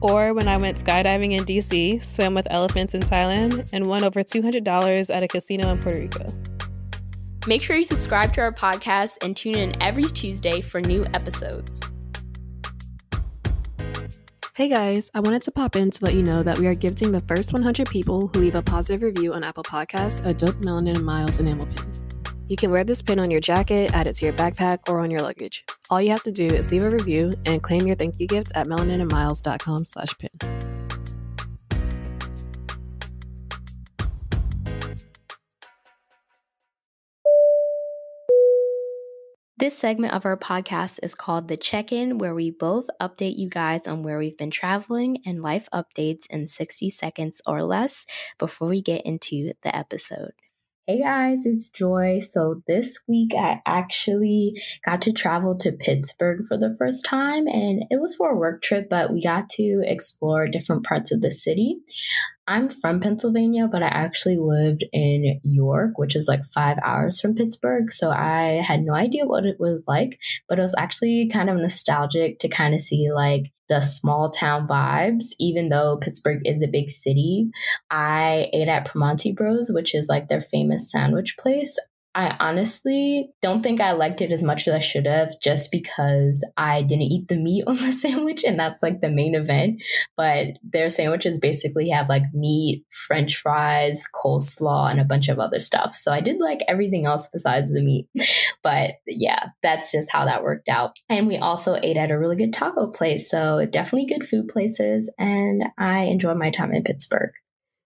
Or when I went skydiving in DC, swam with elephants in Thailand, and won over $200 at a casino in Puerto Rico. Make sure you subscribe to our podcast and tune in every Tuesday for new episodes. Hey guys, I wanted to pop in to let you know that we are gifting the first 100 people who leave a positive review on Apple Podcasts a dope Melanin Miles enamel pin. You can wear this pin on your jacket, add it to your backpack, or on your luggage. All you have to do is leave a review and claim your thank you gift at melaninandmiles.com slash pin. This segment of our podcast is called The Check In, where we both update you guys on where we've been traveling and life updates in 60 seconds or less before we get into the episode. Hey guys, it's Joy. So this week I actually got to travel to Pittsburgh for the first time and it was for a work trip, but we got to explore different parts of the city. I'm from Pennsylvania, but I actually lived in York, which is like five hours from Pittsburgh. So I had no idea what it was like, but it was actually kind of nostalgic to kind of see like the small town vibes, even though Pittsburgh is a big city. I ate at Primanti Bros, which is like their famous sandwich place. I honestly don't think I liked it as much as I should have just because I didn't eat the meat on the sandwich and that's like the main event. But their sandwiches basically have like meat, french fries, coleslaw, and a bunch of other stuff. So I did like everything else besides the meat. But yeah, that's just how that worked out. And we also ate at a really good taco place. So definitely good food places. And I enjoyed my time in Pittsburgh.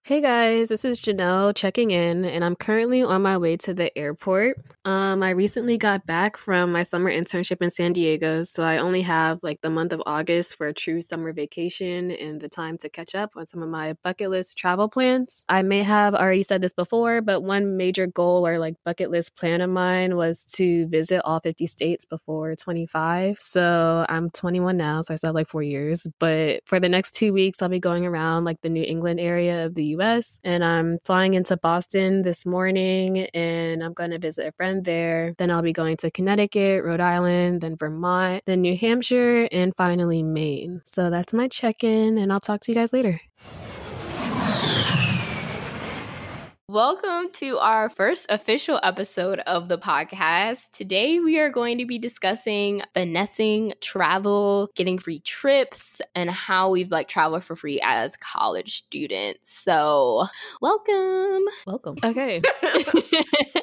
Hey guys, this is Janelle checking in, and I'm currently on my way to the airport. Um, I recently got back from my summer internship in San Diego, so I only have like the month of August for a true summer vacation and the time to catch up on some of my bucket list travel plans. I may have already said this before, but one major goal or like bucket list plan of mine was to visit all 50 states before 25. So I'm 21 now, so I still have like four years. But for the next two weeks, I'll be going around like the New England area of the US. And I'm flying into Boston this morning and I'm going to visit a friend there. Then I'll be going to Connecticut, Rhode Island, then Vermont, then New Hampshire, and finally Maine. So that's my check in, and I'll talk to you guys later. Welcome to our first official episode of the podcast. Today, we are going to be discussing finessing travel, getting free trips, and how we've like traveled for free as college students. So, welcome. Welcome. Okay.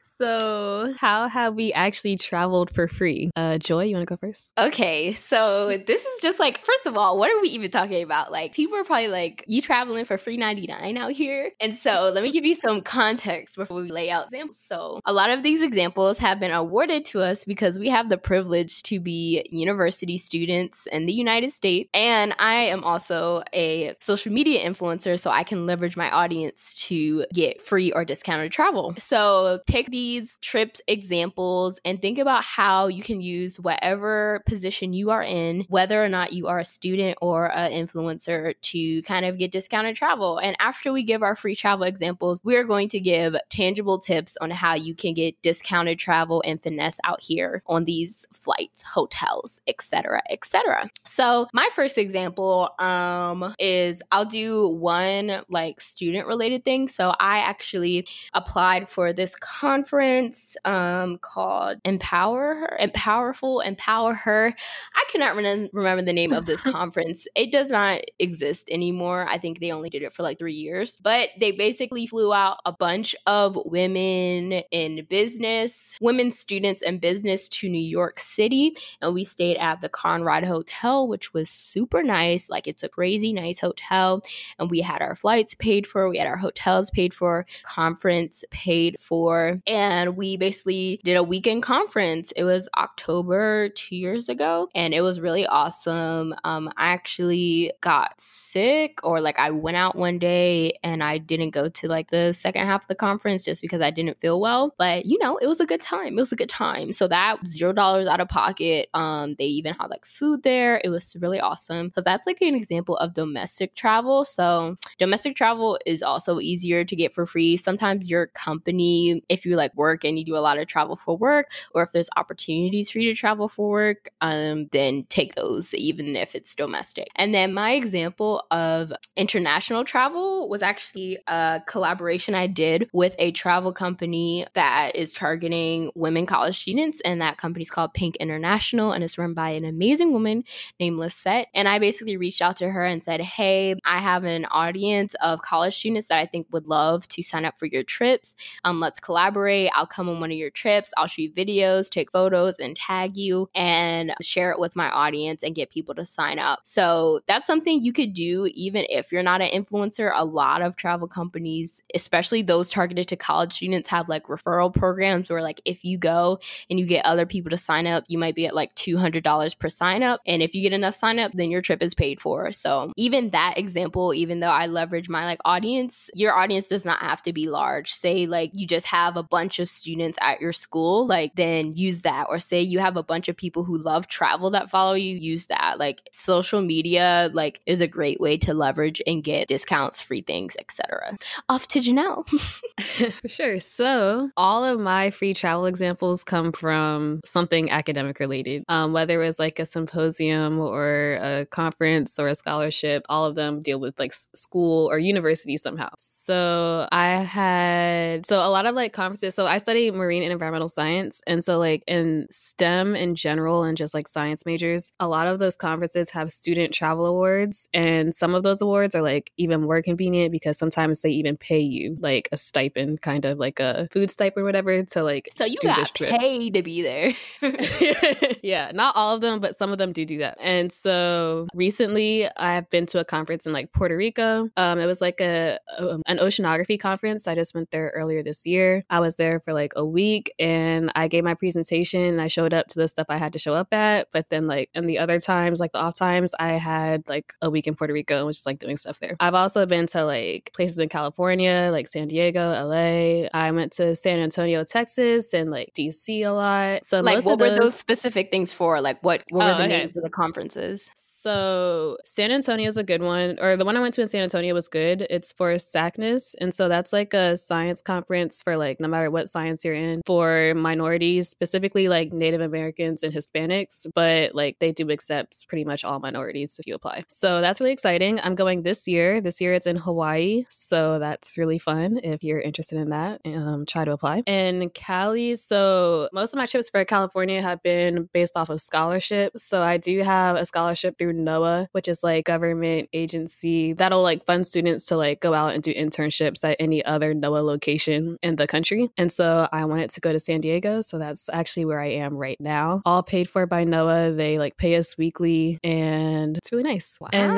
So, how have we actually traveled for free? Uh, Joy, you want to go first? Okay, so this is just like, first of all, what are we even talking about? Like, people are probably like, you traveling for free 99 out here? And so, let me give you some context before we lay out examples. So, a lot of these examples have been awarded to us because we have the privilege to be university students in the United States. And I am also a social media influencer, so I can leverage my audience to get free or discounted travel. So, take the these trips examples and think about how you can use whatever position you are in, whether or not you are a student or an influencer, to kind of get discounted travel. And after we give our free travel examples, we're going to give tangible tips on how you can get discounted travel and finesse out here on these flights, hotels, etc., etc. So my first example um, is I'll do one like student related thing. So I actually applied for this conference conference um, called Empower Her, Empowerful, Empower Her. I cannot re- remember the name of this conference. It does not exist anymore. I think they only did it for like three years, but they basically flew out a bunch of women in business, women students in business to New York City. And we stayed at the Conrad Hotel, which was super nice. Like it's a crazy nice hotel. And we had our flights paid for, we had our hotels paid for, conference paid for. And we basically did a weekend conference. It was October two years ago, and it was really awesome. Um, I actually got sick, or like I went out one day and I didn't go to like the second half of the conference just because I didn't feel well. But you know, it was a good time. It was a good time. So that zero dollars out of pocket. Um, they even had like food there. It was really awesome because that's like an example of domestic travel. So domestic travel is also easier to get for free. Sometimes your company, if you like work and you do a lot of travel for work, or if there's opportunities for you to travel for work, um, then take those even if it's domestic. And then my example of international travel was actually a collaboration I did with a travel company that is targeting women college students, and that company's called Pink International, and it's run by an amazing woman named Lisette. And I basically reached out to her and said, Hey, I have an audience of college students that I think would love to sign up for your trips. Um, let's collaborate. I'll come on one of your trips. I'll shoot videos, take photos, and tag you and share it with my audience and get people to sign up. So that's something you could do even if you're not an influencer. A lot of travel companies, especially those targeted to college students, have like referral programs where, like, if you go and you get other people to sign up, you might be at like $200 per sign up. And if you get enough sign up, then your trip is paid for. So even that example, even though I leverage my like audience, your audience does not have to be large. Say like you just have a bunch of students at your school, like then use that. Or say you have a bunch of people who love travel that follow you, use that. Like social media like is a great way to leverage and get discounts, free things, etc. Off to Janelle. For sure. So all of my free travel examples come from something academic related. Um, whether it was like a symposium or a conference or a scholarship, all of them deal with like school or university somehow. So I had so a lot of like conferences. So I study marine and environmental science, and so like in STEM in general and just like science majors, a lot of those conferences have student travel awards, and some of those awards are like even more convenient because sometimes they even pay you like a stipend, kind of like a food stipend or whatever, to like so you got paid to be there. yeah, not all of them, but some of them do do that. And so recently, I've been to a conference in like Puerto Rico. Um, it was like a, a an oceanography conference. I just went there earlier this year. I was there for like a week, and I gave my presentation. I showed up to the stuff I had to show up at, but then like in the other times, like the off times, I had like a week in Puerto Rico and was just like doing stuff there. I've also been to like places in California, like San Diego, LA. I went to San Antonio, Texas, and like DC a lot. So like, what those... were those specific things for? Like, what what were oh, the okay. names of the conferences? So San Antonio is a good one, or the one I went to in San Antonio was good. It's for SACNAS, and so that's like a science conference for like no matter what science you're in for minorities, specifically like Native Americans and Hispanics. But like they do accept pretty much all minorities if you apply. So that's really exciting. I'm going this year. This year it's in Hawaii, so that's really fun. If you're interested in that, um, try to apply. In Cali, so most of my trips for California have been based off of scholarship. So I do have a scholarship through NOAA, which is like government agency that'll like fund students to like go out and do internships at any other NOAA location in the country. And so I wanted to go to San Diego. So that's actually where I am right now. All paid for by NOAA. They like pay us weekly and it's really nice. Wow. And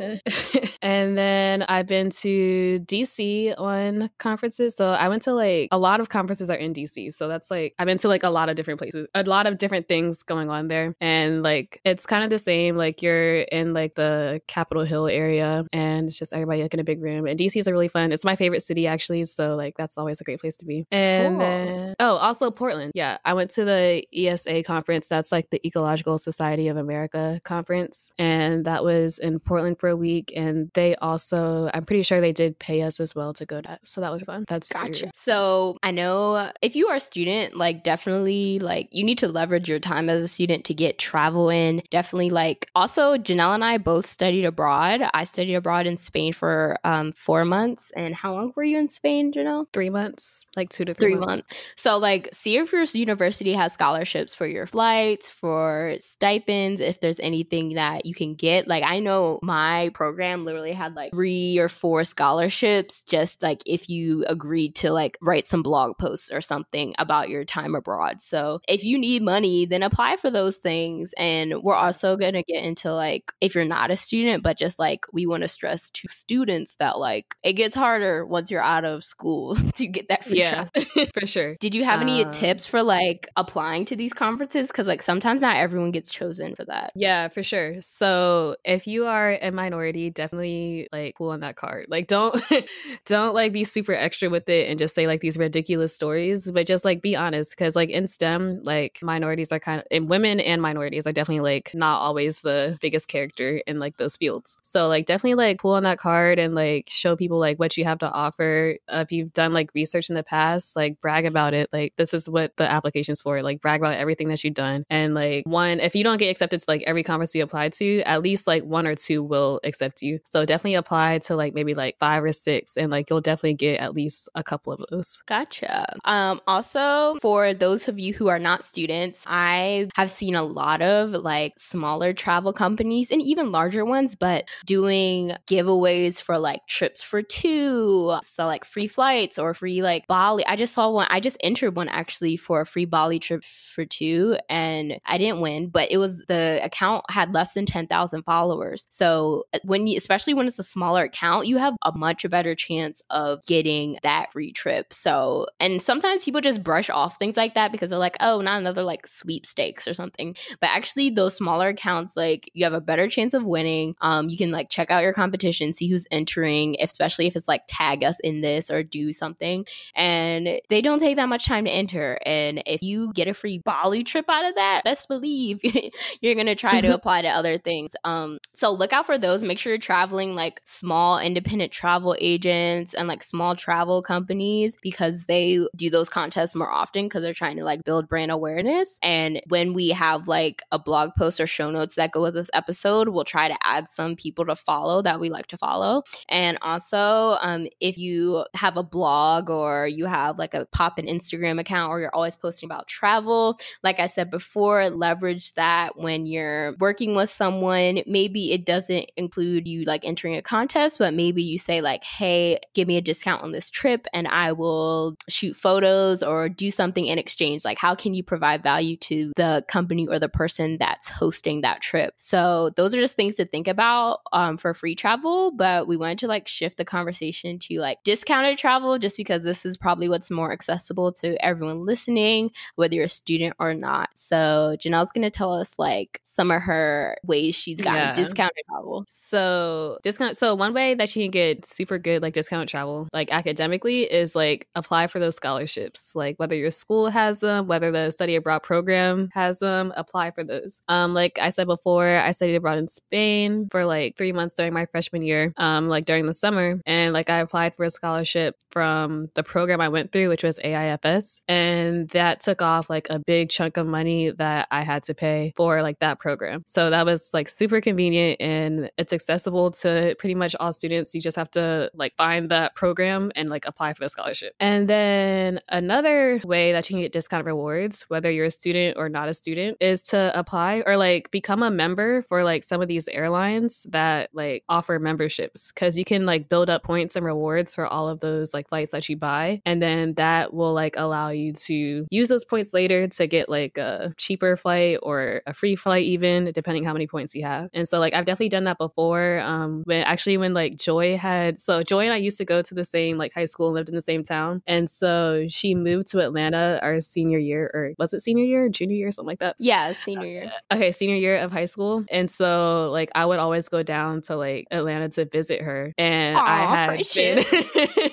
then and then I've been to DC on conferences. So I went to like a lot of conferences are in DC. So that's like I've been to like a lot of different places, a lot of different things going on there. And like it's kind of the same. Like you're in like the Capitol Hill area and it's just everybody like in a big room. And DC is a really fun. It's my favorite city actually. So like that's always a great place to be. And cool. then oh, also Portland. Yeah. I went to the ESA conference. That's like the Ecological Society of America conference. And that was in Portland for a week. And they also I'm pretty sure they did pay us as well to go to that. So that was fun. That's gotcha. True. So I know if you are a student, like definitely like you need to leverage your time as a student to get travel in. Definitely like also Janelle and I both studied abroad. I studied abroad in Spain for um, four months. And how long were you in Spain, Janelle? Three months, like two to three, three months. months. So like see if your university has scholarships for your flights, for stipends, if there's anything that you can get. Like I know my program literally had like three or four scholarships just like if you agreed to like write some blog posts or something about your time abroad. So if you need money, then apply for those things. And we're also going to get into like, if you're not a student, but just like we want to stress to students that like it gets harder once you're out of school to get get that free Yeah. for sure. Did you have any Um, tips for like applying to these conferences? Because like sometimes not everyone gets chosen for that. Yeah, for sure. So if you are a minority, definitely like pull on that card. Like don't don't like be super extra with it and just say like these ridiculous stories, but just like be honest. Cause like in STEM, like minorities are kind of and women and minorities are definitely like not always the biggest character in like those fields. So like definitely like pull on that card and like show people like what you have to offer. Uh, if you've done like research in the past, like brag about it. Like this is what the application's for. Like brag about everything that you've done. And like one, if you don't get accepted to like every conference you apply to, at least like one or two will accept you. So definitely apply to like maybe like five or six, and like you'll definitely get at least a couple of those. Gotcha. Um, also, for those of you who are not students, I have seen a lot of like smaller travel companies and even larger ones, but doing giveaways for like trips for two, so like free flights or free like Bali. Just saw one. I just entered one actually for a free Bali trip for two, and I didn't win, but it was the account had less than ten thousand followers. So uh, when you, especially when it's a smaller account, you have a much better chance of getting that free trip. So, and sometimes people just brush off things like that because they're like, oh, not another like sweepstakes or something. But actually, those smaller accounts, like you have a better chance of winning. Um, you can like check out your competition, see who's entering, especially if it's like tag us in this or do something. And they don't take that much time to enter. And if you get a free Bali trip out of that, best believe you're gonna try to apply to other things. Um, so look out for those. Make sure you're traveling like small independent travel agents and like small travel companies because they do those contests more often because they're trying to like build brand awareness. And when we have like a blog post or show notes that go with this episode, we'll try to add some people to follow that we like to follow. And also, um, if you have a blog or you have like a pop an Instagram account or you're always posting about travel, like I said before, leverage that when you're working with someone. Maybe it doesn't include you like entering a contest, but maybe you say, like, hey, give me a discount on this trip and I will shoot photos or do something in exchange. Like, how can you provide value to the company or the person that's hosting that trip? So, those are just things to think about um, for free travel. But we wanted to like shift the conversation to like discounted travel just because this is probably what's more accessible to everyone listening, whether you're a student or not. So, Janelle's going to tell us like some of her ways she's gotten Yeah. discounted travel. So discount. So one way that you can get super good like discount travel, like academically, is like apply for those scholarships. Like whether your school has them, whether the study abroad program has them, apply for those. Um, like I said before, I studied abroad in Spain for like three months during my freshman year. Um, like during the summer, and like I applied for a scholarship from the program I went through, which was AIFS, and that took off like a big chunk of money that I had to pay for like that program. So that was like super convenient and it's accessible to pretty much all students. You just have to like find that program and like apply for the scholarship. And then another way that you can get discount rewards, whether you're a student or not a student, is to apply or like become a member for like some of these airlines that like offer memberships because you can like build up points and rewards for all of those like flights that you buy. And then that will like allow you to use those points later to get like a cheaper flight or a free flight, even depending how many points you have. And so, like, I've definitely done that before. Um, when actually, when like Joy had, so Joy and I used to go to the same like high school and lived in the same town. And so she moved to Atlanta our senior year, or was it senior year, junior year, something like that? Yeah, senior year. okay, senior year of high school. And so like I would always go down to like Atlanta to visit her. And I had been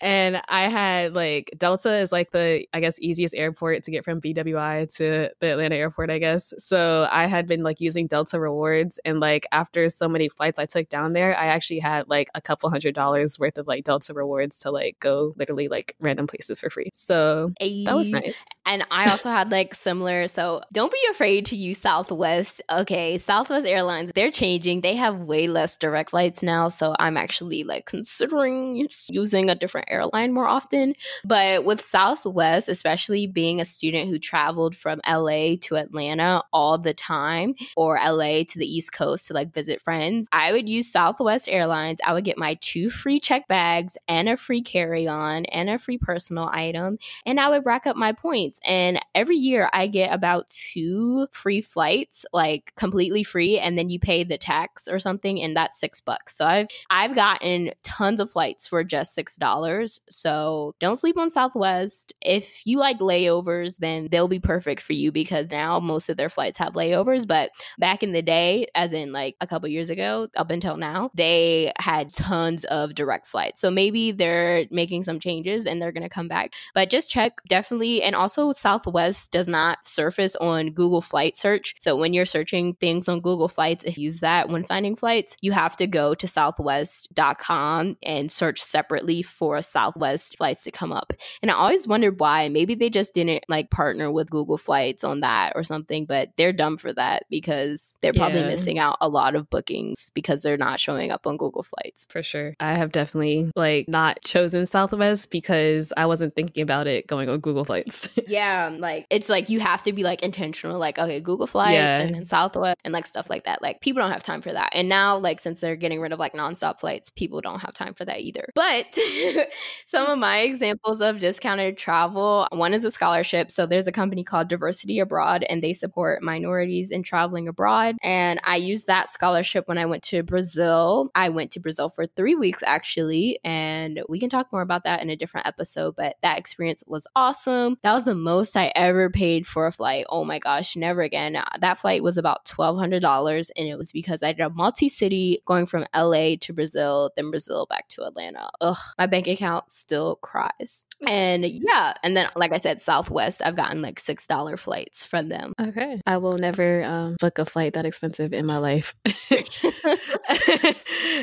and I had like Delta is like the I guess easiest airport to get from BWI to the Atlanta airport, I guess. So I had been like using Delta rewards and like after so many flights I took down there, I actually had like a couple hundred dollars worth of like Delta rewards to like go literally like random places for free. So that was nice. And I also had like similar. So don't be afraid to use Southwest. Okay, Southwest Airlines, they're changing. They have way less direct flights now. So I'm actually like considering using a different airline more often. But with Southwest, especially being a student who traveled from LA to Atlanta all the time or LA to the East Coast to like visit friends, I would use Southwest Airlines. I would get my two free check bags and a free carry on and a free personal item. And I would rack up my points. And every year I get about two free flights, like completely free. And then you pay the tax or something. And that's six bucks. So I've, I've gotten tons of flights for just $6 so don't sleep on Southwest. If you like layovers, then they'll be perfect for you because now most of their flights have layovers. But back in the day, as in like a couple years ago, up until now, they had tons of direct flights. So maybe they're making some changes and they're going to come back. But just check definitely. And also, Southwest does not surface on Google Flight Search. So when you're searching things on Google Flights, if you use that when finding flights, you have to go to southwest.com and search separately for Southwest flights to come up. And I always wondered why. Maybe they just didn't like partner with Google Flights on that or something, but they're dumb for that because they're probably Yeah. missing out a lot of bookings because they're not showing up on Google Flights. For sure. I have definitely like not chosen Southwest because I wasn't thinking about it going on Google Flights. Yeah, like it's like you have to be like intentional, like okay, Google Flights Yeah. and then Southwest and like stuff like that. Like people don't have time for that. And now, like since they're getting rid of like nonstop flights, people don't have time for that either. But some of my examples of discounted travel, one is a scholarship. So there's a company called Diversity Abroad, and they support minorities in traveling abroad. And I used that scholarship when I went to Brazil. I went to Brazil for three weeks actually, and we can talk more about that in a different episode. But that experience was awesome. That was the most I ever paid for a flight. Oh my gosh, never again. Uh, That flight was about twelve hundred dollars, and it was because I did a multi-city going from LA to Brazil, then Brazil back to Atlanta. Ugh, my bank account still cries. And yeah, and then like I said, Southwest, I've gotten like six dollar flights from them. okay. I will never um, book a flight that expensive in my life.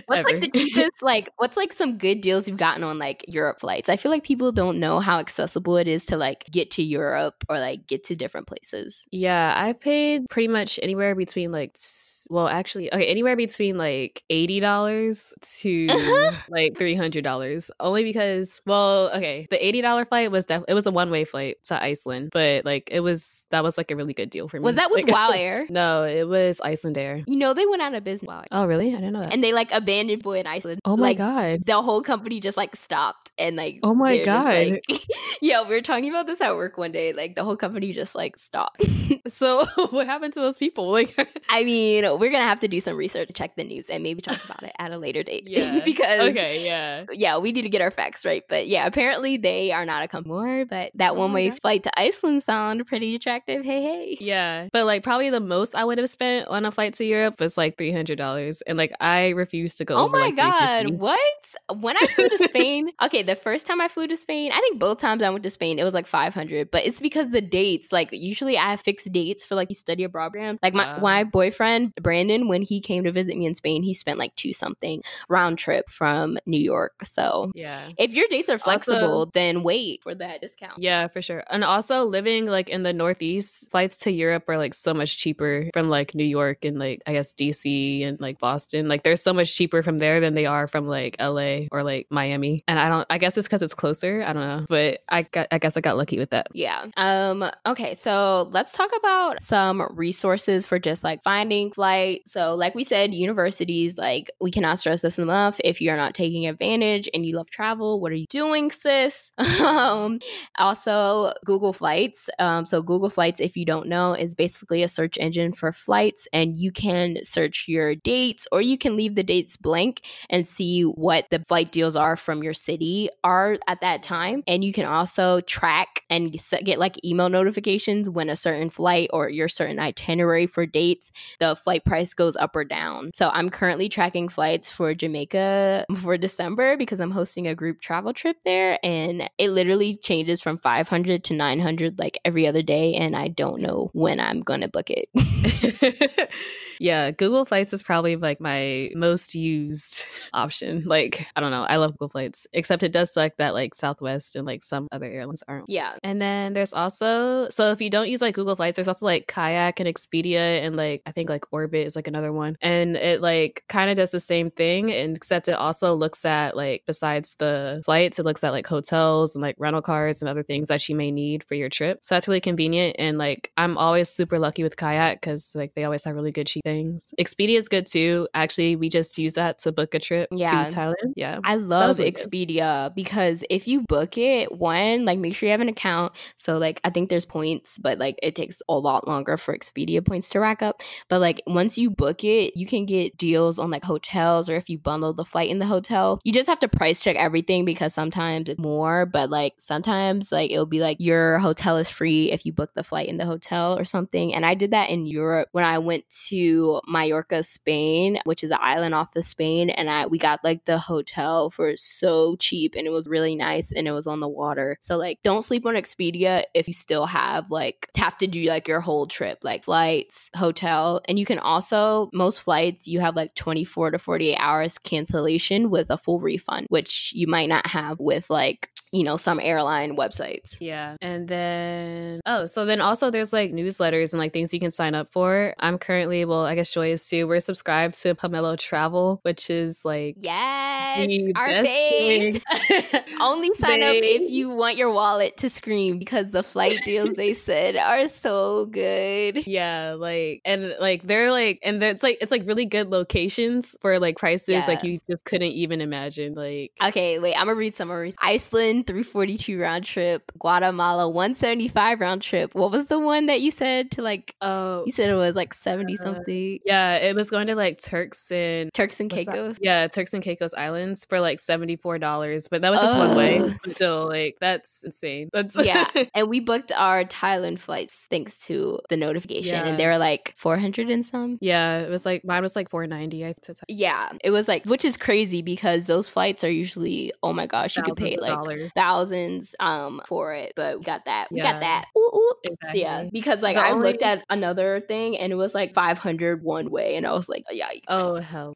What's like the cheapest? Like, what's like some good deals you've gotten on like Europe flights? I feel like people don't know how accessible it is to like get to Europe or like get to different places. Yeah, I paid pretty much anywhere between like, well, actually, okay, anywhere between like eighty dollars to like three hundred dollars. Only because, well, okay, the eighty dollar flight was def- it was a one way flight to Iceland, but like it was that was like a really good deal for me. Was that with Like- Wow Air? no, it was Iceland Air. You know, they went out of business. Wow Oh, really? I didn't know that. And they like abandoned Boy in Iceland. oh my like, god. The whole company just like stopped and like Oh my just, God. like- yeah, we were talking about this at work one day. Like the whole company just like stopped. So what happened to those people? Like, I mean, we're gonna have to do some research, to check the news, and maybe talk about it at a later date. yeah, because okay, yeah. yeah, we need to get our facts right. But yeah, apparently they are not a company more. But that Oh one way God. flight to Iceland sounded pretty attractive. Hey, hey. Yeah. But like probably the most I would have spent on a flight to Europe was like three hundred dollars. And like I refuse to go. Oh over, my like, god, what? When I flew to Spain, okay, the first time I flew to Spain, I think both times I went to Spain, it was like 500, but it's because the dates, like usually I have fixed dates for like study abroad program. Like my Wow. my boyfriend Brandon when he came to visit me in Spain, he spent like two something round trip from New York. So, Yeah. if your dates are flexible, Also- then wait for that discount. Yeah, for sure. And also living like in the Northeast, flights to Europe are like so much cheaper from like New York and like I guess DC and like Boston. Like they're so much cheaper from there than they are from like LA or like Miami. And I don't I guess it's because it's closer. I don't know. But I got I guess I got lucky with that. Yeah. Um okay, so let's talk about some resources for just like finding flight. So like we said, universities, like we cannot stress this enough. If you're not taking advantage and you love travel, what are you doing, sis? um also Google Flights. Um so Google Flights, if you don't know, is basically a search engine for flights and you can search your dates or you can leave the dates blank and see what the flight deals are from your city are at that time. And you can also track and get like email notifications when a certain flight or your certain itinerary for dates, the flight price goes up or down. So I'm currently tracking flights for Jamaica for December because I'm hosting a group travel trip there and it literally changes from 500 to 900 like every other day. And I don't know when I'm going to book it. yeah, Google Flights is probably like my most used option. Like, I don't know. I love Google Flights, except it does suck that like Southwest and like some other airlines aren't. yeah. And then there's also so if you don't use like Google Flights, there's also like Kayak and Expedia and like I think like Orbitz is like another one. And it like kind of does the same thing, and except it also looks at like besides the flights, it looks at like hotels and like rental cars and other things that you may need for your trip. So that's really convenient. And like I'm always super lucky with Kayak because like they always have really good cheap things. Expedia is good too. Actually, we just use that to book a trip Yeah. to Thailand. Yeah. I love really good. Expedia because if you book it, one, like make sure you have an account. So like I think there's points, but like it takes a lot longer for Expedia points to rack up. But like when once you book it, you can get deals on like hotels or if you bundle the flight in the hotel. You just have to price check everything because sometimes it's more, but like sometimes like it'll be like your hotel is free if you book the flight in the hotel or something. And I did that in Europe when I went to Mallorca, Spain, which is an island off of Spain, and I we got like the hotel for so cheap and it was really nice and it was on the water. So like don't sleep on Expedia if you still have like have to do like your whole trip, like flights, hotel, and you can also most flights you have like 24 to 48 hours cancellation with a full refund, which you might not have with like you know some airline websites. Yeah. And then oh so then also there's like newsletters and like things you can sign up for. I'm currently well i guess joy is too we're subscribed to pomelo travel which is like yes our fave. only sign up if you want your wallet to scream because the flight deals they said are so good. Yeah like and like they're like and it's like it's like really good locations for like prices yeah. like you just couldn't even imagine like okay wait i'm gonna read summaries iceland 342 round trip, Guatemala 175 round trip. What was the one that you said to like oh you said it was like 70 uh, something. Yeah, it was going to like Turks and Turks and Caicos. Yeah, Turks and Caicos Islands for like $74, but that was just one way. So like that's insane. That's Yeah. and we booked our Thailand flights thanks to the notification yeah. and they were like 400 and some. Yeah, it was like mine was like 490 I to Yeah, it was like which is crazy because those flights are usually oh my gosh, you could pay like dollars thousands um for it, but we got that. We yeah. got that. Ooh, ooh. Exactly. So yeah, because like the I only... looked at another thing and it was like 500 one way, and I was like, yikes. Oh hell!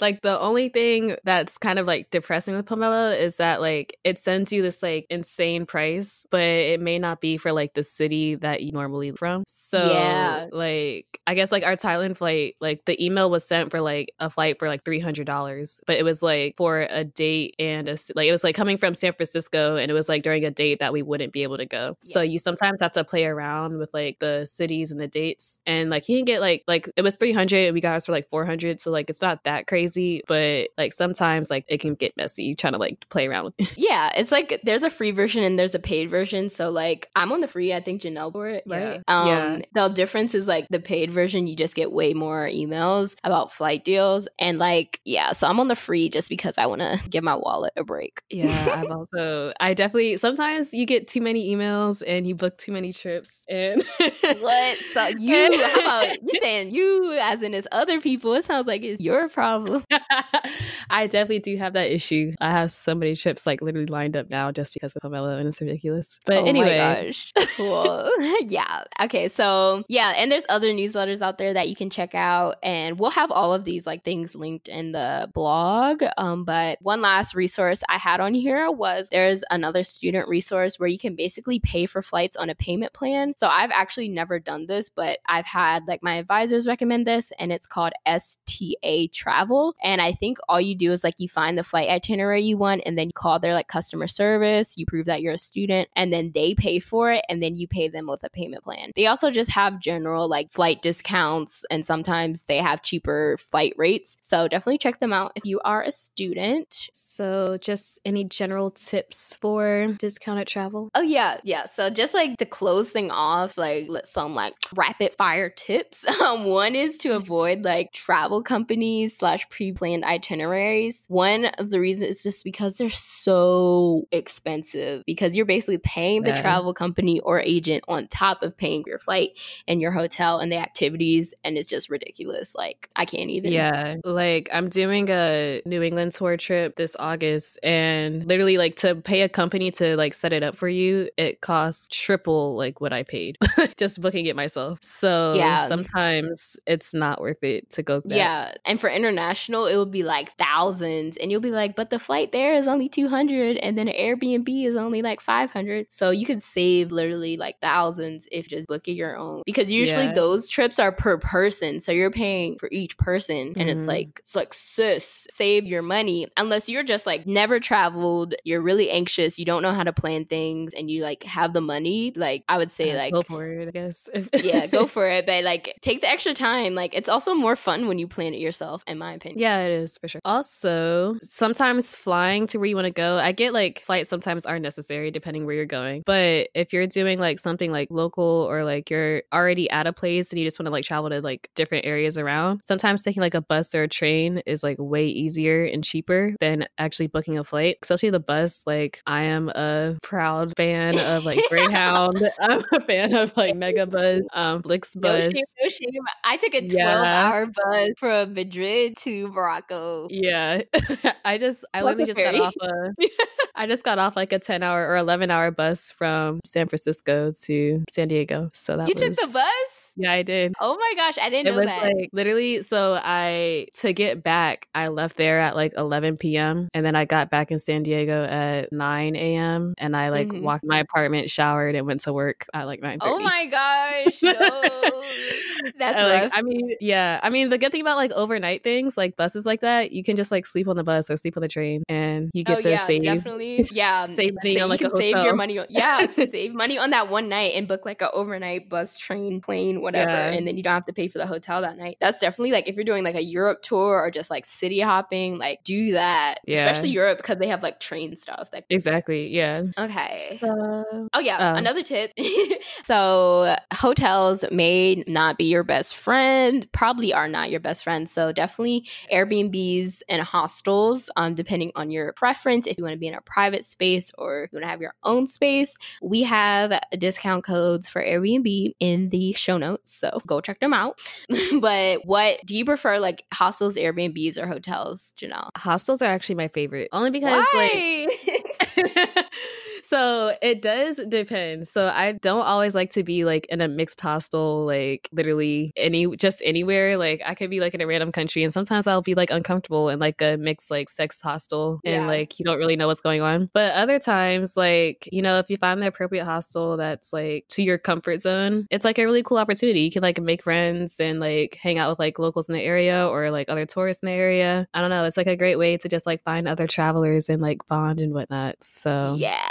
like the only thing that's kind of like depressing with Pomelo is that like it sends you this like insane price, but it may not be for like the city that you normally from. So yeah, like I guess like our Thailand flight, like the email was sent for like a flight for like three hundred dollars, but it was like for a date and a like it was like coming from San Francisco Francisco and it was like during a date that we wouldn't be able to go. Yeah. So you sometimes have to play around with like the cities and the dates. And like you can get like like it was 300 we got us for like 400 so like it's not that crazy, but like sometimes like it can get messy trying to like play around with it. Yeah, it's like there's a free version and there's a paid version. So like I'm on the free, I think Janelle bought it, right? Yeah. Um yeah. the difference is like the paid version you just get way more emails about flight deals and like yeah, so I'm on the free just because I want to give my wallet a break. Yeah, I've also I definitely sometimes you get too many emails and you book too many trips and what? So you how about you saying you as in as other people? It sounds like it's your problem. I definitely do have that issue. I have so many trips like literally lined up now just because of Pomelo and it's ridiculous. But oh anyway. cool. yeah. Okay. So yeah, and there's other newsletters out there that you can check out. And we'll have all of these like things linked in the blog. Um, but one last resource I had on here was there's another student resource where you can basically pay for flights on a payment plan. So I've actually never done this, but I've had like my advisors recommend this and it's called STA Travel. And I think all you do is like you find the flight itinerary you want and then you call their like customer service, you prove that you're a student, and then they pay for it and then you pay them with a payment plan. They also just have general like flight discounts and sometimes they have cheaper flight rates. So definitely check them out if you are a student. So just any general tips tips for discounted travel? Oh yeah, yeah. So just like to close thing off, like some like rapid fire tips. Um, one is to avoid like travel companies slash pre-planned itineraries. One of the reasons is just because they're so expensive because you're basically paying the yeah. travel company or agent on top of paying your flight and your hotel and the activities, and it's just ridiculous. Like I can't even. Yeah, like I'm doing a New England tour trip this August, and literally like to pay a company to like set it up for you, it costs triple like what I paid just booking it myself. So yeah, sometimes it's not worth it to go. Yeah, and for international, it would be like thousands, and you'll be like, but the flight there is only two hundred, and then an Airbnb is only like five hundred. So you could save literally like thousands if just booking your own because usually yeah. those trips are per person, so you're paying for each person, and mm-hmm. it's like it's like sis, save your money unless you're just like never traveled, you're really anxious, you don't know how to plan things, and you like have the money, like I would say, Uh, like go for it, I guess. yeah, go for it. But like take the extra time. Like it's also more fun when you plan it yourself, in my opinion. Yeah, it is for sure. Also, sometimes flying to where you want to go, I get like flights sometimes are necessary depending where you're going. But if you're doing like something like local or like you're already at a place and you just want to like travel to like different areas around, sometimes taking like a bus or a train is like way easier and cheaper than actually booking a flight. Especially the bus, like I am a proud fan of like Greyhound. I'm a fan of like Megabus, um, No Flixbus. shame, no shame. I took a 12 Yeah. hour bus from Madrid to Morocco. Yeah. I just I Like literally just got off a I just got off like a 10 hour or 11 hour bus from San Francisco to San Diego. So that You was took the bus? Yeah, I did. Oh my gosh, I didn't It know was that. like literally so I to get back, I left there at like 11 p.m. and then I got back in San Diego at 9 a.m. and I like Mhm. walked my apartment, showered, and went to work at like 9 oh my gosh, no. That's And, like. I mean, yeah. I mean, the good thing about like overnight things, like buses like that, you can just like sleep on the bus or sleep on the train, and you get oh to yeah, save. definitely. Yeah, save money sa- on, like, you a can save your hotel. money on yeah, save money on that one night and book like an overnight bus, train, plane, whatever, Yeah. and then you don't have to pay for the hotel that night. That's definitely like if you're doing like a Europe tour or just like city hopping, like do that. Yeah. Especially Europe because they have like train stuff. That Exactly. Yeah. okay. So, Oh yeah, Oh. another tip. so hotels may not be your best friend, probably are not your best friend. So definitely Airbnbs and hostels, um, depending on your preference. If you want to be in a private space or you want to have your own space, we have discount codes for Airbnb in the show notes. So go check them out. but what do you prefer, like hostels, Airbnbs, or hotels, Janelle? hostels are actually my favorite, only because like Why? so it does depend. So I don't always like to be like in a mixed hostel, like literally any just anywhere. Like I could be like in a random country, and sometimes I'll be like uncomfortable in like a mixed like sex hostel, and Yeah. like you don't really know what's going on. But other times, like you know, if you find the appropriate hostel that's like to your comfort zone, it's like a really cool opportunity. You can like make friends and like hang out with like locals in the area or like other tourists in the area. I don't know. It's like a great way to just like find other travelers and like bond and whatnot. So Yeah.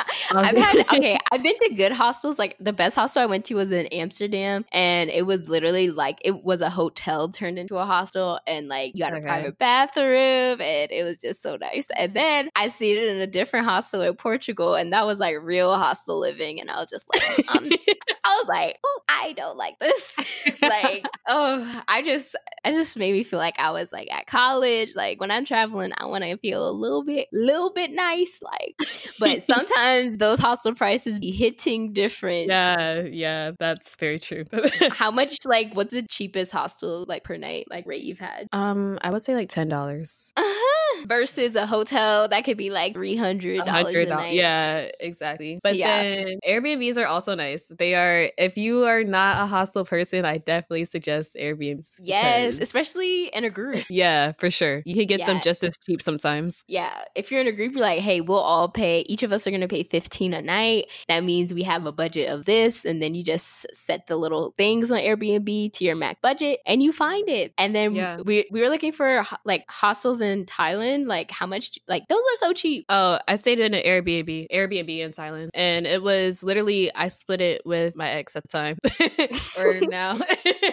I've had okay, I've been to good hostels. Like the best hostel I went to was in Amsterdam and it was literally like it was a hotel turned into a hostel and like you had a Okay. private bathroom and it was just so nice. And then I stayed in a different hostel in Portugal and that was like real hostel living and I was just like um, I was like, oh, I don't like this. like, oh, I just, I just made me feel like I was like at college. Like when I'm traveling, I want to feel a little bit, little bit nice. Like, but sometimes those hostel prices be hitting different. yeah, yeah, that's very true. How much, like, what's the cheapest hostel like per night, like rate you've had? um, I would say like ten dollars. Uh-huh. Versus a hotel that could be like three hundred dollars a night. Yeah, exactly. But Yeah. then Airbnbs are also nice. They are if you are not a hostel person, I definitely suggest Airbnbs. Yes, especially in a group. yeah, for sure. You can get them just as cheap sometimes. Yeah, if you're in a group, you're like, hey, we'll all pay. Each of us are gonna pay fifteen a night. That means we have a budget of this, and then you just set the little things on Airbnb to your Mac budget, and you find it. And then Yeah. we we were looking for like hostels in Thailand. Like how much? Like those are so cheap. Oh, I stayed in an Airbnb, Airbnb in Thailand, and it was literally I split it with my ex at the time, or now,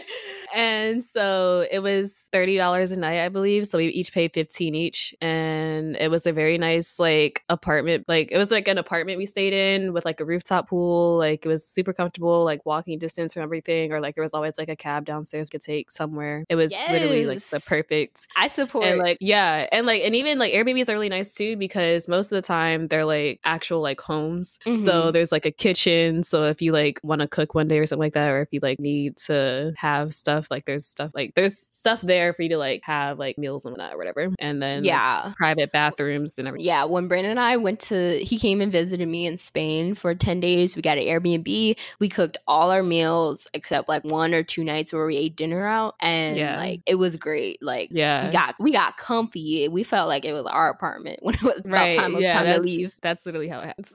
and so it was thirty dollars a night, I believe. So we each paid fifteen each, and it was a very nice like apartment. Like it was like an apartment we stayed in with like a rooftop pool. Like it was super comfortable, like walking distance from everything, or like there was always like a cab downstairs could take somewhere. It was literally like the perfect I support. and like yeah and like and even like airbnbs are really nice too because most of the time they're like actual like homes so Mhm. there's like a kitchen so if you like want to cook one day or something like that or if you like need to have stuff like there's stuff like there's stuff there for you to like have like meals and whatnot or whatever and then like, yeah. private bathrooms and everything Yeah, when Brandon and I went to, he came and visited me in Spain for 10 days. We got an Airbnb. We cooked all our meals except like one or two nights where we ate dinner out. And Yeah. like, it was great. Like, yeah we got we got comfy. We felt like it was our apartment when it was about time, it was yeah time to leave. that's literally how it happens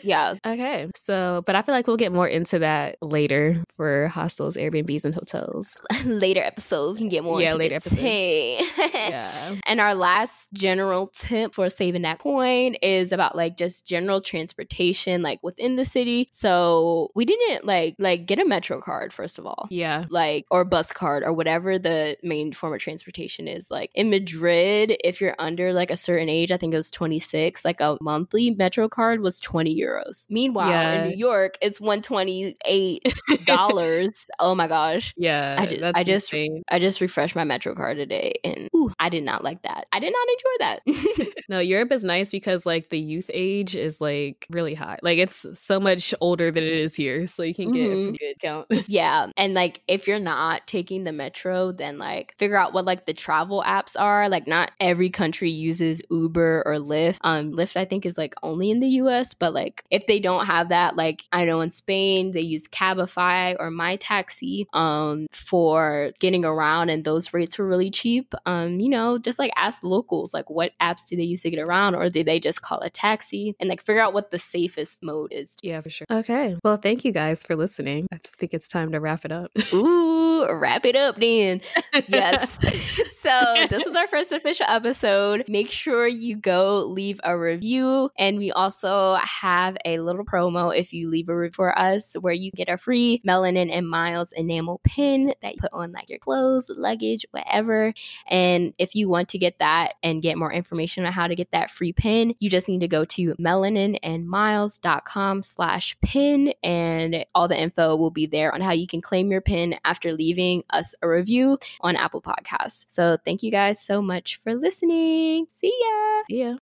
Yeah. Okay, so but I feel like we'll get more into that later for hostels, Airbnbs, and hotels. later episodes we can get more Yeah, later it. episodes. Hey. Yeah. And our last general tip for saving that coin is about like just general transportation, like within the city. So we didn't like like get a metro card first of all Yeah. like or bus card or whatever the main form of transportation is like in madrid if you're under like a certain age i think it was 26 like a monthly metro card was 20 euros meanwhile Yeah. in new york it's 128 dollars oh my gosh Yeah. I ju- that's I just- insane. i just refreshed my metro card today and ooh, i did not like that i did not enjoy that No, Europe is nice because like the youth age is like really high. Like it's so much older than it is here, so you can get Mhm. a good count. Yeah. And like if you're not taking the metro, then like figure out what like the travel apps are. Like not every country uses Uber or Lyft. Um Lyft I think is like only in the US, but like if they don't have that, like I know in Spain they use Cabify or My Taxi um for getting around and those rates were really cheap. Um, you know, just like ask locals like what apps do they use to get around or do they just call a taxi and like figure out what the safest mode is. Yeah, for sure. Okay. Well, thank you guys for listening. I think it's time to wrap it up. Ooh, wrap it up then. Yes. so this was our first official episode. Make sure you go leave a review. And we also have a little promo if you leave a review for us where you get a free melanin and miles enamel pin that you put on like your clothes, luggage, whatever. And if you want to get that and get more information on how to get that free pin, you just need to go to melaninandmiles.com slash pin and all the info will be there on how you can claim your pin after leaving us a review on Apple Podcasts. So thank you guys so much for listening. See ya. Yeah.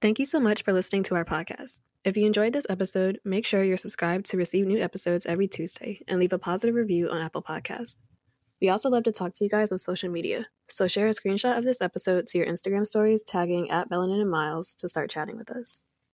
Thank you so much for listening to our podcast. If you enjoyed this episode, make sure you're subscribed to receive new episodes every Tuesday and leave a positive review on Apple Podcasts. We also love to talk to you guys on social media, so share a screenshot of this episode to your Instagram stories tagging at Melanin and Miles to start chatting with us.